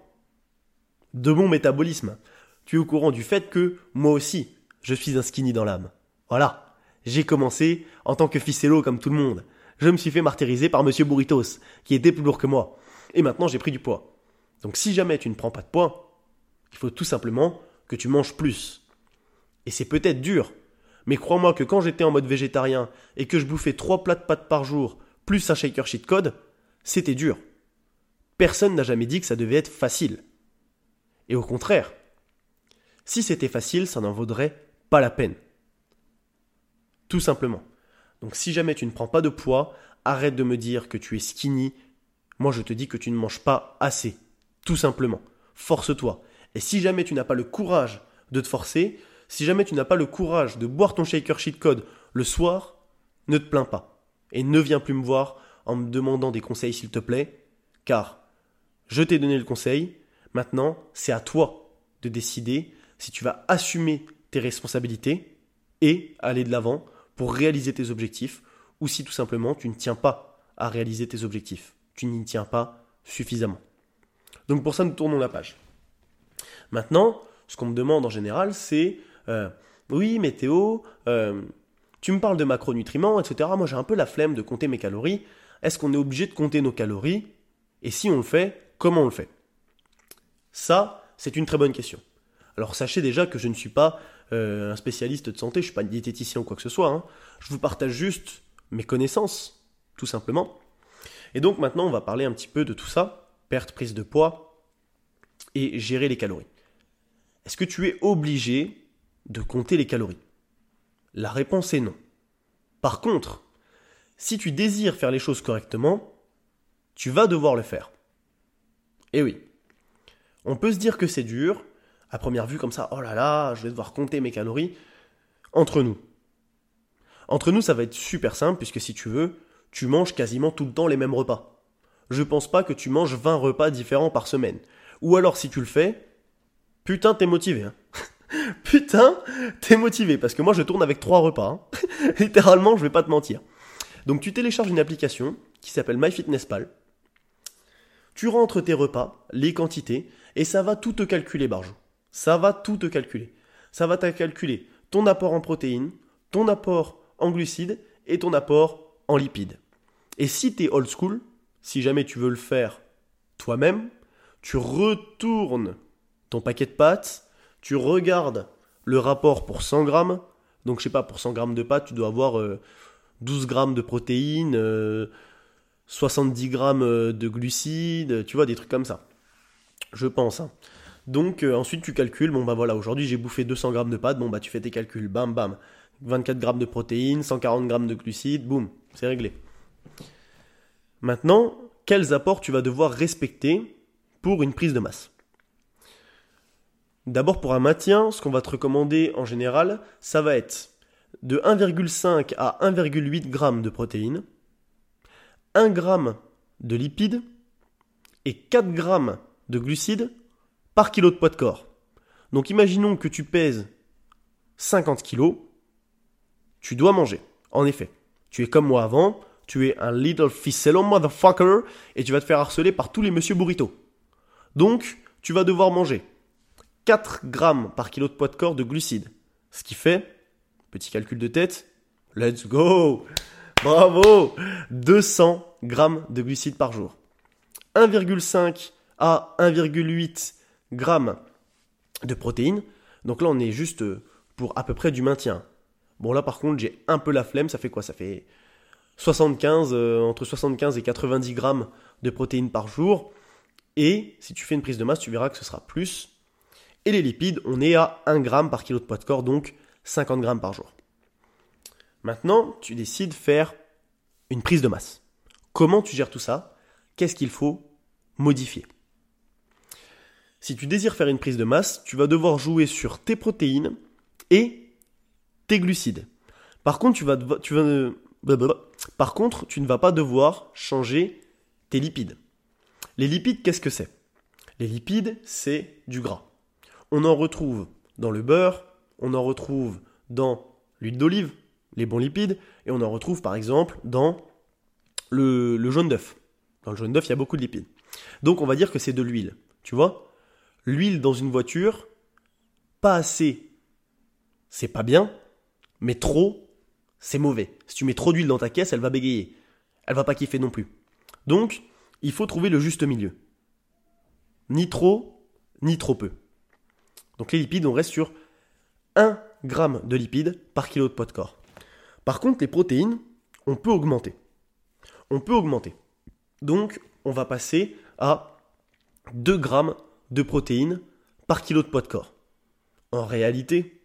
de mon métabolisme. Tu es au courant du fait que moi aussi, je suis un skinny dans l'âme. Voilà. J'ai commencé en tant que ficello comme tout le monde. Je me suis fait martyriser par monsieur Burritos, qui était plus lourd que moi. Et maintenant, j'ai pris du poids. Donc si jamais tu ne prends pas de poids, il faut tout simplement que tu manges plus. Et c'est peut-être dur, mais crois-moi que quand j'étais en mode végétarien et que je bouffais trois plats de pâtes par jour, plus un shaker sheet code, c'était dur. Personne n'a jamais dit que ça devait être facile. Et au contraire, si c'était facile, ça n'en vaudrait pas la peine. Tout simplement. Donc si jamais tu ne prends pas de poids, arrête de me dire que tu es skinny. Moi je te dis que tu ne manges pas assez. Tout simplement. Force-toi. Et si jamais tu n'as pas le courage de te forcer, si jamais tu n'as pas le courage de boire ton shaker sheet code le soir, ne te plains pas. Et ne viens plus me voir en me demandant des conseils s'il te plaît, car je t'ai donné le conseil, maintenant c'est à toi de décider si tu vas assumer tes responsabilités et aller de l'avant pour réaliser tes objectifs, ou si tout simplement tu ne tiens pas à réaliser tes objectifs, tu n'y tiens pas suffisamment. Donc pour ça, nous tournons la page. Maintenant, ce qu'on me demande en général, c'est euh, oui, mais Théo, euh, tu me parles de macronutriments, etc. Moi, j'ai un peu la flemme de compter mes calories. Est-ce qu'on est obligé de compter nos calories? Et si on le fait, comment on le fait? Ça, c'est une très bonne question. Alors sachez déjà que je ne suis pas euh, un spécialiste de santé, je ne suis pas diététicien ou quoi que ce soit. Hein. Je vous partage juste mes connaissances, tout simplement. Et donc maintenant, on va parler un petit peu de tout ça, perte, prise de poids et gérer les calories. Est-ce que tu es obligé de compter les calories? La réponse est non. Par contre, si tu désires faire les choses correctement, tu vas devoir le faire. Et oui. On peut se dire que c'est dur, à première vue comme ça, oh là là, je vais devoir compter mes calories. Entre nous. Entre nous, ça va être super simple, puisque si tu veux, tu manges quasiment tout le temps les mêmes repas. Je pense pas que tu manges 20 repas différents par semaine. Ou alors si tu le fais, putain t'es motivé. Hein. putain, t'es motivé, parce que moi je tourne avec 3 repas. Hein. Littéralement, je vais pas te mentir. Donc tu télécharges une application qui s'appelle MyFitnessPal. Tu rentres tes repas, les quantités, et ça va tout te calculer, Barjou. Ça va tout te calculer. Ça va te calculer ton apport en protéines, ton apport en glucides et ton apport en lipides. Et si tu es old school, si jamais tu veux le faire toi-même, tu retournes ton paquet de pâtes, tu regardes le rapport pour 100 grammes. Donc, je sais pas, pour 100 grammes de pâtes, tu dois avoir 12 euh, grammes de protéines, 70 euh, grammes euh, de glucides, tu vois, des trucs comme ça. Je pense. Hein. Donc, ensuite, tu calcules, bon, bah voilà, aujourd'hui j'ai bouffé 200 grammes de pâtes, bon, bah tu fais tes calculs, bam, bam. 24 grammes de protéines, 140 grammes de glucides, boum, c'est réglé. Maintenant, quels apports tu vas devoir respecter pour une prise de masse? D'abord pour un maintien, ce qu'on va te recommander en général, ça va être de 1,5 à 1,8 g de protéines, 1 g de lipides et 4 g de glucides par kilo de poids de corps. Donc imaginons que tu pèses 50 kg, tu dois manger. En effet, tu es comme moi avant, tu es un little ficello motherfucker et tu vas te faire harceler par tous les monsieur burrito. Donc, tu vas devoir manger 4 grammes par kilo de poids de corps de glucides. Ce qui fait, petit calcul de tête, let's go Bravo 200 grammes de glucides par jour. 1,5 à 1,8 grammes de protéines. Donc là, on est juste pour à peu près du maintien. Bon, là, par contre, j'ai un peu la flemme. Ça fait quoi? Ça fait 75, euh, entre 75 et 90 grammes de protéines par jour. Et si tu fais une prise de masse, tu verras que ce sera plus. Et les lipides, on est à 1 gramme par kilo de poids de corps, donc 50 grammes par jour. Maintenant, tu décides de faire une prise de masse. Comment tu gères tout ça? Qu'est-ce qu'il faut modifier? Si tu désires faire une prise de masse, tu vas devoir jouer sur tes protéines et tes glucides. Par contre, tu ne vas pas devoir changer tes lipides. Les lipides, qu'est-ce que c'est? Les lipides, c'est du gras. On en retrouve dans le beurre, on en retrouve dans l'huile d'olive, les bons lipides, et on en retrouve par exemple dans le, jaune d'œuf. Dans le jaune d'œuf, il y a beaucoup de lipides. Donc on va dire que c'est de l'huile. Tu vois L'huile dans une voiture, pas assez, c'est pas bien, mais trop, c'est mauvais. Si tu mets trop d'huile dans ta caisse, elle va bégayer. Elle va pas kiffer non plus. Donc, il faut trouver le juste milieu. Ni trop, ni trop peu. Donc les lipides, on reste sur 1 g de lipides par kilo de poids de corps. Par contre, les protéines, on peut augmenter. On peut augmenter. Donc, on va passer à 2 g de protéines par kilo de poids de corps. En réalité,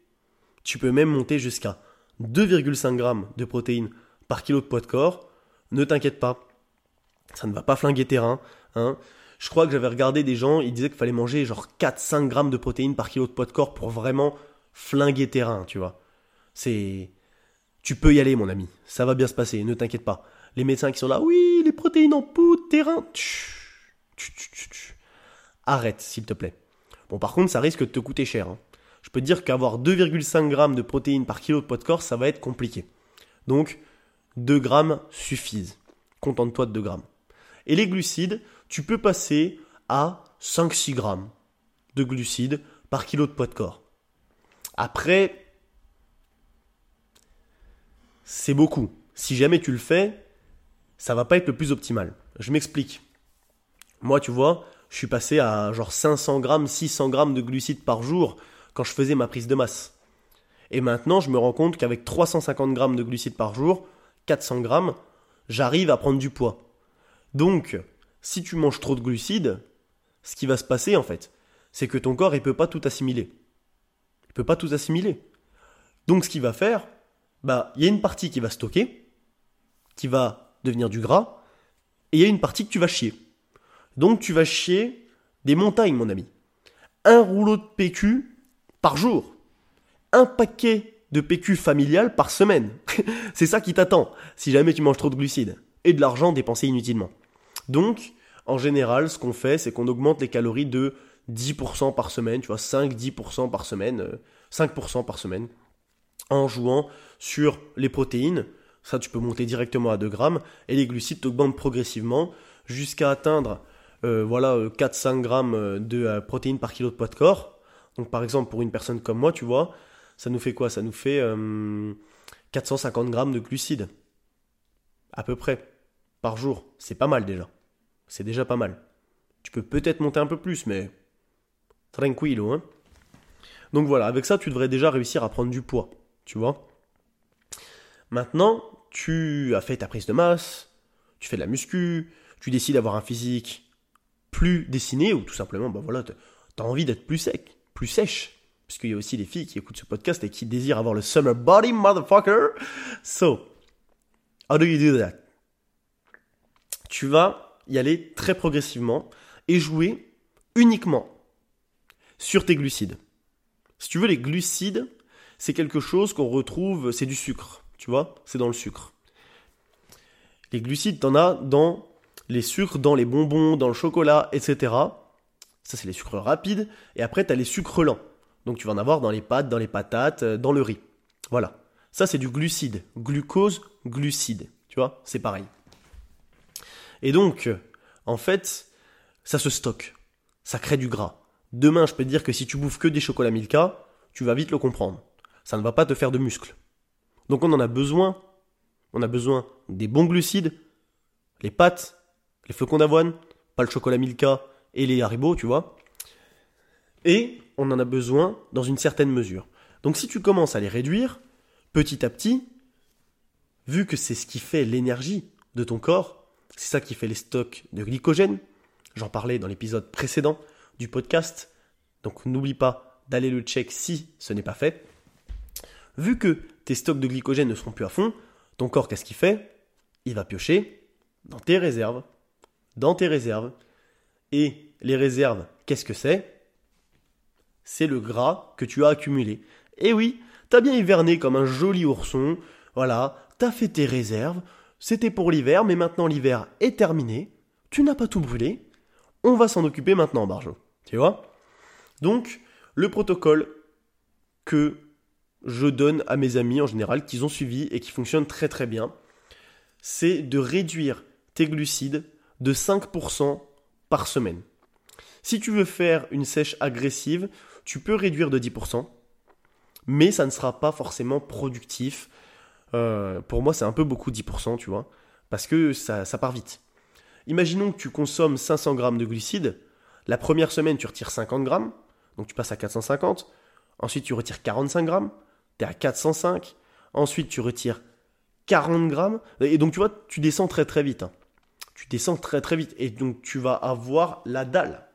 tu peux même monter jusqu'à 2,5 g de protéines par kilo de poids de corps. Ne t'inquiète pas, ça ne va pas flinguer terrain. Hein. Je crois que j'avais regardé des gens, ils disaient qu'il fallait manger genre 4-5 grammes de protéines par kilo de poids de corps pour vraiment flinguer terrain, tu vois. C'est... Tu peux y aller, mon ami. Ça va bien se passer, ne t'inquiète pas. Les médecins qui sont là, oui, les protéines en poudre, terrain. Arrête, s'il te plaît. Bon, par contre, ça risque de te coûter cher. Hein. Je peux te dire qu'avoir 2,5 grammes de protéines par kilo de poids de corps, ça va être compliqué. Donc, 2 grammes suffisent. Contente-toi de 2 grammes. Et les glucides, tu peux passer à 5-6 grammes de glucides par kilo de poids de corps. Après, c'est beaucoup. Si jamais tu le fais, ça va pas être le plus optimal. Je m'explique. Moi, tu vois, je suis passé à genre 500 grammes, 600 grammes de glucides par jour quand je faisais ma prise de masse. Et maintenant, je me rends compte qu'avec 350 grammes de glucides par jour, 400 grammes, j'arrive à prendre du poids. Donc, si tu manges trop de glucides, ce qui va se passer en fait, c'est que ton corps ne peut pas tout assimiler. Il peut pas tout assimiler. Donc, ce qu'il va faire, bah, il y a une partie qui va stocker, qui va devenir du gras, et il y a une partie que tu vas chier. Donc, tu vas chier des montagnes, mon ami. Un rouleau de PQ par jour un paquet de PQ familial par semaine. c'est ça qui t'attend si jamais tu manges trop de glucides et de l'argent dépensé inutilement. Donc, en général, ce qu'on fait, c'est qu'on augmente les calories de 10% par semaine, tu vois, 5-10% par semaine, 5% euh, par semaine, en jouant sur les protéines. Ça, tu peux monter directement à 2 grammes, et les glucides t'augmentent progressivement jusqu'à atteindre euh, voilà, 4-5 euh, grammes de protéines par kilo de poids de corps. Donc, par exemple, pour une personne comme moi, tu vois, ça nous fait quoi? Ça nous fait 450 euh, grammes de glucides. À peu près. Par jour. C'est pas mal déjà. C'est déjà pas mal. Tu peux peut-être monter un peu plus, mais. Tranquillo, hein. Donc voilà, avec ça, tu devrais déjà réussir à prendre du poids. Tu vois Maintenant, tu as fait ta prise de masse, tu fais de la muscu, tu décides d'avoir un physique plus dessiné, ou tout simplement, bah voilà, tu as envie d'être plus sec, plus sèche puisqu'il y a aussi des filles qui écoutent ce podcast et qui désirent avoir le summer body, motherfucker. So, how do you do that? Tu vas y aller très progressivement et jouer uniquement sur tes glucides. Si tu veux, les glucides, c'est quelque chose qu'on retrouve, c'est du sucre, tu vois, c'est dans le sucre. Les glucides, t'en as dans les sucres, dans les bonbons, dans le chocolat, etc. Ça, c'est les sucres rapides. Et après, tu as les sucres lents. Donc tu vas en avoir dans les pâtes, dans les patates, euh, dans le riz. Voilà. Ça, c'est du glucide. Glucose, glucide. Tu vois, c'est pareil. Et donc, en fait, ça se stocke. Ça crée du gras. Demain, je peux te dire que si tu bouffes que des chocolats Milka, tu vas vite le comprendre. Ça ne va pas te faire de muscles. Donc on en a besoin. On a besoin des bons glucides, les pâtes, les flocons d'avoine, pas le chocolat Milka et les haribots, tu vois. Et on en a besoin dans une certaine mesure. Donc si tu commences à les réduire, petit à petit, vu que c'est ce qui fait l'énergie de ton corps, c'est ça qui fait les stocks de glycogène, j'en parlais dans l'épisode précédent du podcast, donc n'oublie pas d'aller le check si ce n'est pas fait. Vu que tes stocks de glycogène ne seront plus à fond, ton corps qu'est-ce qu'il fait? Il va piocher dans tes réserves, dans tes réserves. Et les réserves, qu'est-ce que c'est? C'est le gras que tu as accumulé. Et oui, t'as bien hiverné comme un joli ourson, voilà, t'as fait tes réserves, c'était pour l'hiver, mais maintenant l'hiver est terminé, tu n'as pas tout brûlé, on va s'en occuper maintenant, Barjo. Tu vois? Donc, le protocole que je donne à mes amis en général, qu'ils ont suivi et qui fonctionne très très bien, c'est de réduire tes glucides de 5% par semaine. Si tu veux faire une sèche agressive, tu peux réduire de 10%, mais ça ne sera pas forcément productif. Euh, pour moi, c'est un peu beaucoup 10%, tu vois, parce que ça, part vite. Imaginons que tu consommes 500 grammes de glucides. La première semaine, tu retires 50 grammes, donc tu passes à 450. Ensuite, tu retires 45 grammes, tu es à 405. Ensuite, tu retires 40 grammes. Et donc, tu vois, tu descends très très vite. Hein. Tu descends très très vite. Et donc, tu vas avoir la dalle.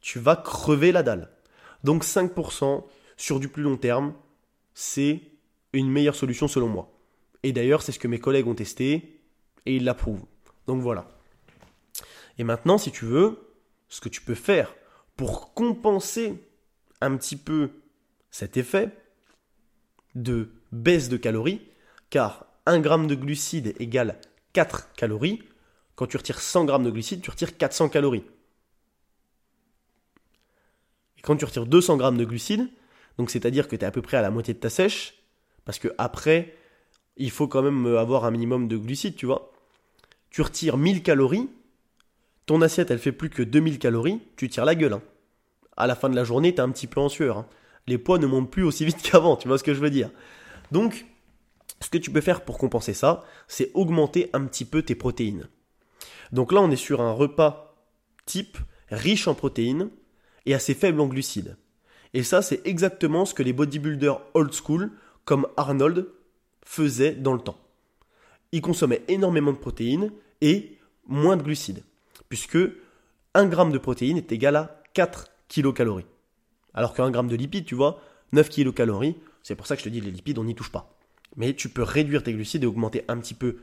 Tu vas crever la dalle. Donc 5% sur du plus long terme, c'est une meilleure solution selon moi. Et d'ailleurs, c'est ce que mes collègues ont testé et ils l'approuvent. Donc voilà. Et maintenant, si tu veux, ce que tu peux faire pour compenser un petit peu cet effet de baisse de calories, car 1 g de glucides égale 4 calories, quand tu retires 100 g de glucides, tu retires 400 calories quand tu retires 200 grammes de glucides, donc c'est-à-dire que tu es à peu près à la moitié de ta sèche, parce que après, il faut quand même avoir un minimum de glucides, tu vois. Tu retires 1000 calories, ton assiette elle fait plus que 2000 calories, tu tires la gueule. Hein. À la fin de la journée, tu es un petit peu en sueur. Hein. Les poids ne montent plus aussi vite qu'avant, tu vois ce que je veux dire. Donc, ce que tu peux faire pour compenser ça, c'est augmenter un petit peu tes protéines. Donc là, on est sur un repas type riche en protéines et assez faible en glucides. Et ça, c'est exactement ce que les bodybuilders old school, comme Arnold, faisaient dans le temps. Ils consommaient énormément de protéines et moins de glucides, puisque 1 gramme de protéines est égal à 4 kilocalories. Alors qu'un gramme de lipides, tu vois, 9 kilocalories, c'est pour ça que je te dis les lipides, on n'y touche pas. Mais tu peux réduire tes glucides et augmenter un petit peu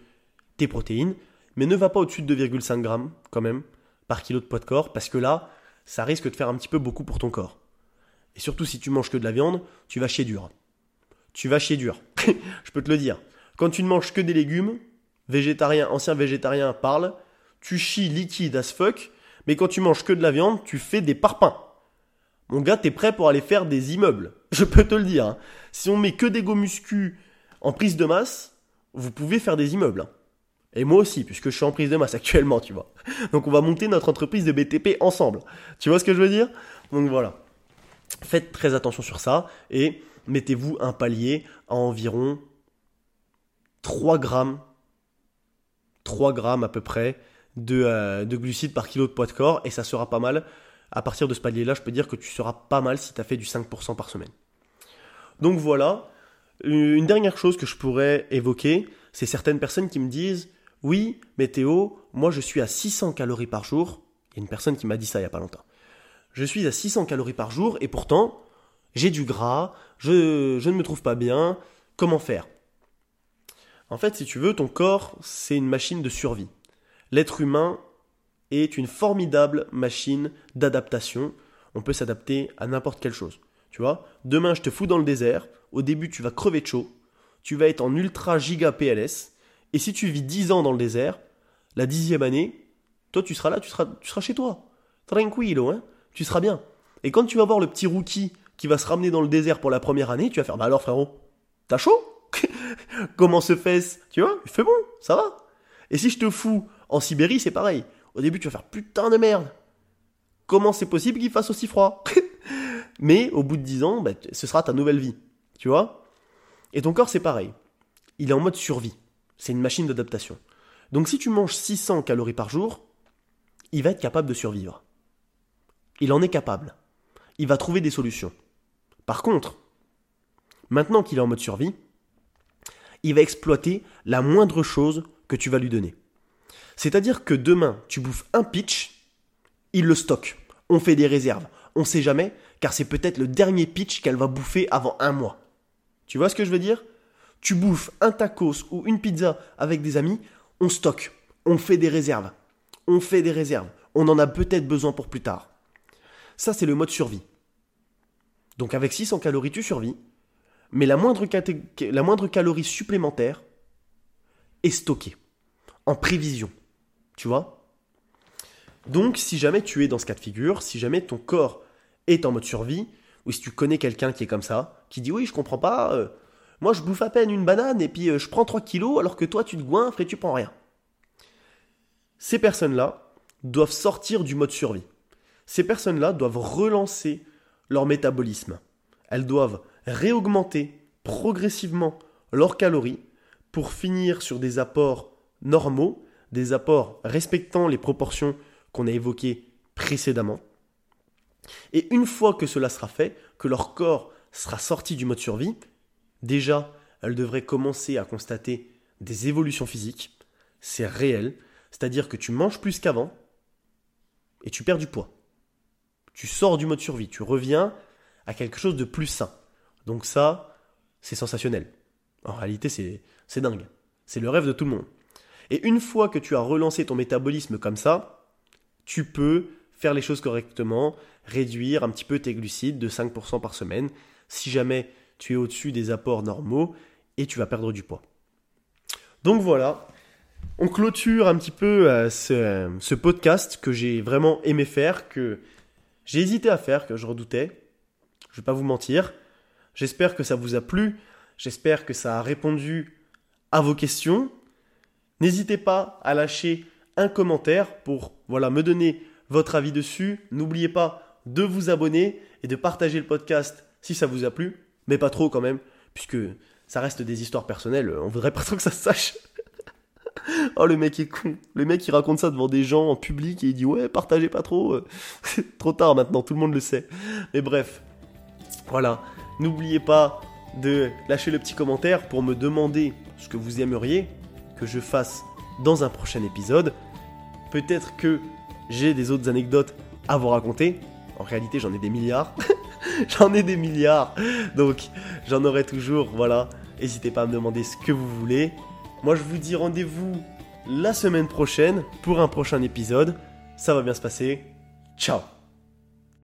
tes protéines, mais ne va pas au-dessus de 2,5 grammes quand même par kilo de poids de corps, parce que là, ça risque de faire un petit peu beaucoup pour ton corps. Et surtout si tu manges que de la viande, tu vas chier dur. Tu vas chier dur. je peux te le dire. Quand tu ne manges que des légumes, végétarien, ancien végétarien parle, tu chies liquide as fuck, mais quand tu manges que de la viande, tu fais des parpaings. Mon gars, t'es prêt pour aller faire des immeubles. Je peux te le dire. Hein. Si on met que des go muscu en prise de masse, vous pouvez faire des immeubles. Hein. Et moi aussi, puisque je suis en prise de masse actuellement, tu vois. Donc on va monter notre entreprise de BTP ensemble. Tu vois ce que je veux dire? Donc voilà. Faites très attention sur ça et mettez-vous un palier à environ 3 grammes, 3 grammes à peu près de, euh, de glucides par kilo de poids de corps et ça sera pas mal. À partir de ce palier-là, je peux dire que tu seras pas mal si tu as fait du 5% par semaine. Donc voilà. Une dernière chose que je pourrais évoquer, c'est certaines personnes qui me disent Oui, mais Théo, moi je suis à 600 calories par jour. Il y a une personne qui m'a dit ça il n'y a pas longtemps. Je suis à 600 calories par jour et pourtant, j'ai du gras, je, ne me trouve pas bien. Comment faire? En fait, si tu veux, ton corps, c'est une machine de survie. L'être humain est une formidable machine d'adaptation. On peut s'adapter à n'importe quelle chose. Tu vois, demain je te fous dans le désert, au début tu vas crever de chaud, tu vas être en ultra giga PLS, et si tu vis 10 ans dans le désert, la dixième année, toi tu seras là, tu seras, tu seras chez toi. Tranquillo, hein? Tu seras bien. Et quand tu vas voir le petit rookie qui va se ramener dans le désert pour la première année, tu vas faire Bah alors frérot, t'as chaud? Comment se fait-ce? Tu vois, il fait bon, ça va. Et si je te fous en Sibérie, c'est pareil. Au début, tu vas faire putain de merde. Comment c'est possible qu'il fasse aussi froid? Mais au bout de 10 ans, bah, ce sera ta nouvelle vie. Tu vois? Et ton corps, c'est pareil. Il est en mode survie. C'est une machine d'adaptation. Donc si tu manges 600 calories par jour, il va être capable de survivre. Il en est capable. Il va trouver des solutions. Par contre, maintenant qu'il est en mode survie, il va exploiter la moindre chose que tu vas lui donner. C'est-à-dire que demain, tu bouffes un pitch, il le stocke. On fait des réserves. On ne sait jamais, car c'est peut-être le dernier pitch qu'elle va bouffer avant un mois. Tu vois ce que je veux dire? Tu bouffes un tacos ou une pizza avec des amis, on stocke. On fait des réserves. On fait des réserves. On en a peut-être besoin pour plus tard. Ça, c'est le mode survie. Donc avec 600 calories, tu survis, mais la moindre, calorie supplémentaire est stockée, en prévision. Tu vois? Donc si jamais tu es dans ce cas de figure, si jamais ton corps est en mode survie, ou si tu connais quelqu'un qui est comme ça, qui dit oui, je comprends pas, euh, moi je bouffe à peine une banane et puis euh, je prends 3 kilos alors que toi tu te goinfres et tu prends rien. Ces personnes-là doivent sortir du mode survie ces personnes-là doivent relancer leur métabolisme. Elles doivent réaugmenter progressivement leurs calories pour finir sur des apports normaux, des apports respectant les proportions qu'on a évoquées précédemment. Et une fois que cela sera fait, que leur corps sera sorti du mode survie, déjà, elles devraient commencer à constater des évolutions physiques. C'est réel, c'est-à-dire que tu manges plus qu'avant et tu perds du poids. Tu sors du mode survie, tu reviens à quelque chose de plus sain. Donc ça, c'est sensationnel. En réalité, c'est dingue. C'est le rêve de tout le monde. Et une fois que tu as relancé ton métabolisme comme ça, tu peux faire les choses correctement, réduire un petit peu tes glucides de 5% par semaine, si jamais tu es au-dessus des apports normaux, et tu vas perdre du poids. Donc voilà, on clôture un petit peu euh, ce, ce podcast que j'ai vraiment aimé faire, que j'ai hésité à faire, que je redoutais. Je vais pas vous mentir. J'espère que ça vous a plu. J'espère que ça a répondu à vos questions. N'hésitez pas à lâcher un commentaire pour voilà, me donner votre avis dessus. N'oubliez pas de vous abonner et de partager le podcast si ça vous a plu, mais pas trop quand même, puisque ça reste des histoires personnelles, on voudrait pas trop que ça se sache. oh le mec est con, le mec il raconte ça devant des gens en public et il dit ouais partagez pas trop, trop tard maintenant, tout le monde le sait. Mais bref, voilà, n'oubliez pas de lâcher le petit commentaire pour me demander ce que vous aimeriez que je fasse dans un prochain épisode. Peut-être que j'ai des autres anecdotes à vous raconter. En réalité, j'en ai des milliards. j'en ai des milliards. Donc, j'en aurai toujours. Voilà. N'hésitez pas à me demander ce que vous voulez. Moi, je vous dis rendez-vous la semaine prochaine pour un prochain épisode. Ça va bien se passer. Ciao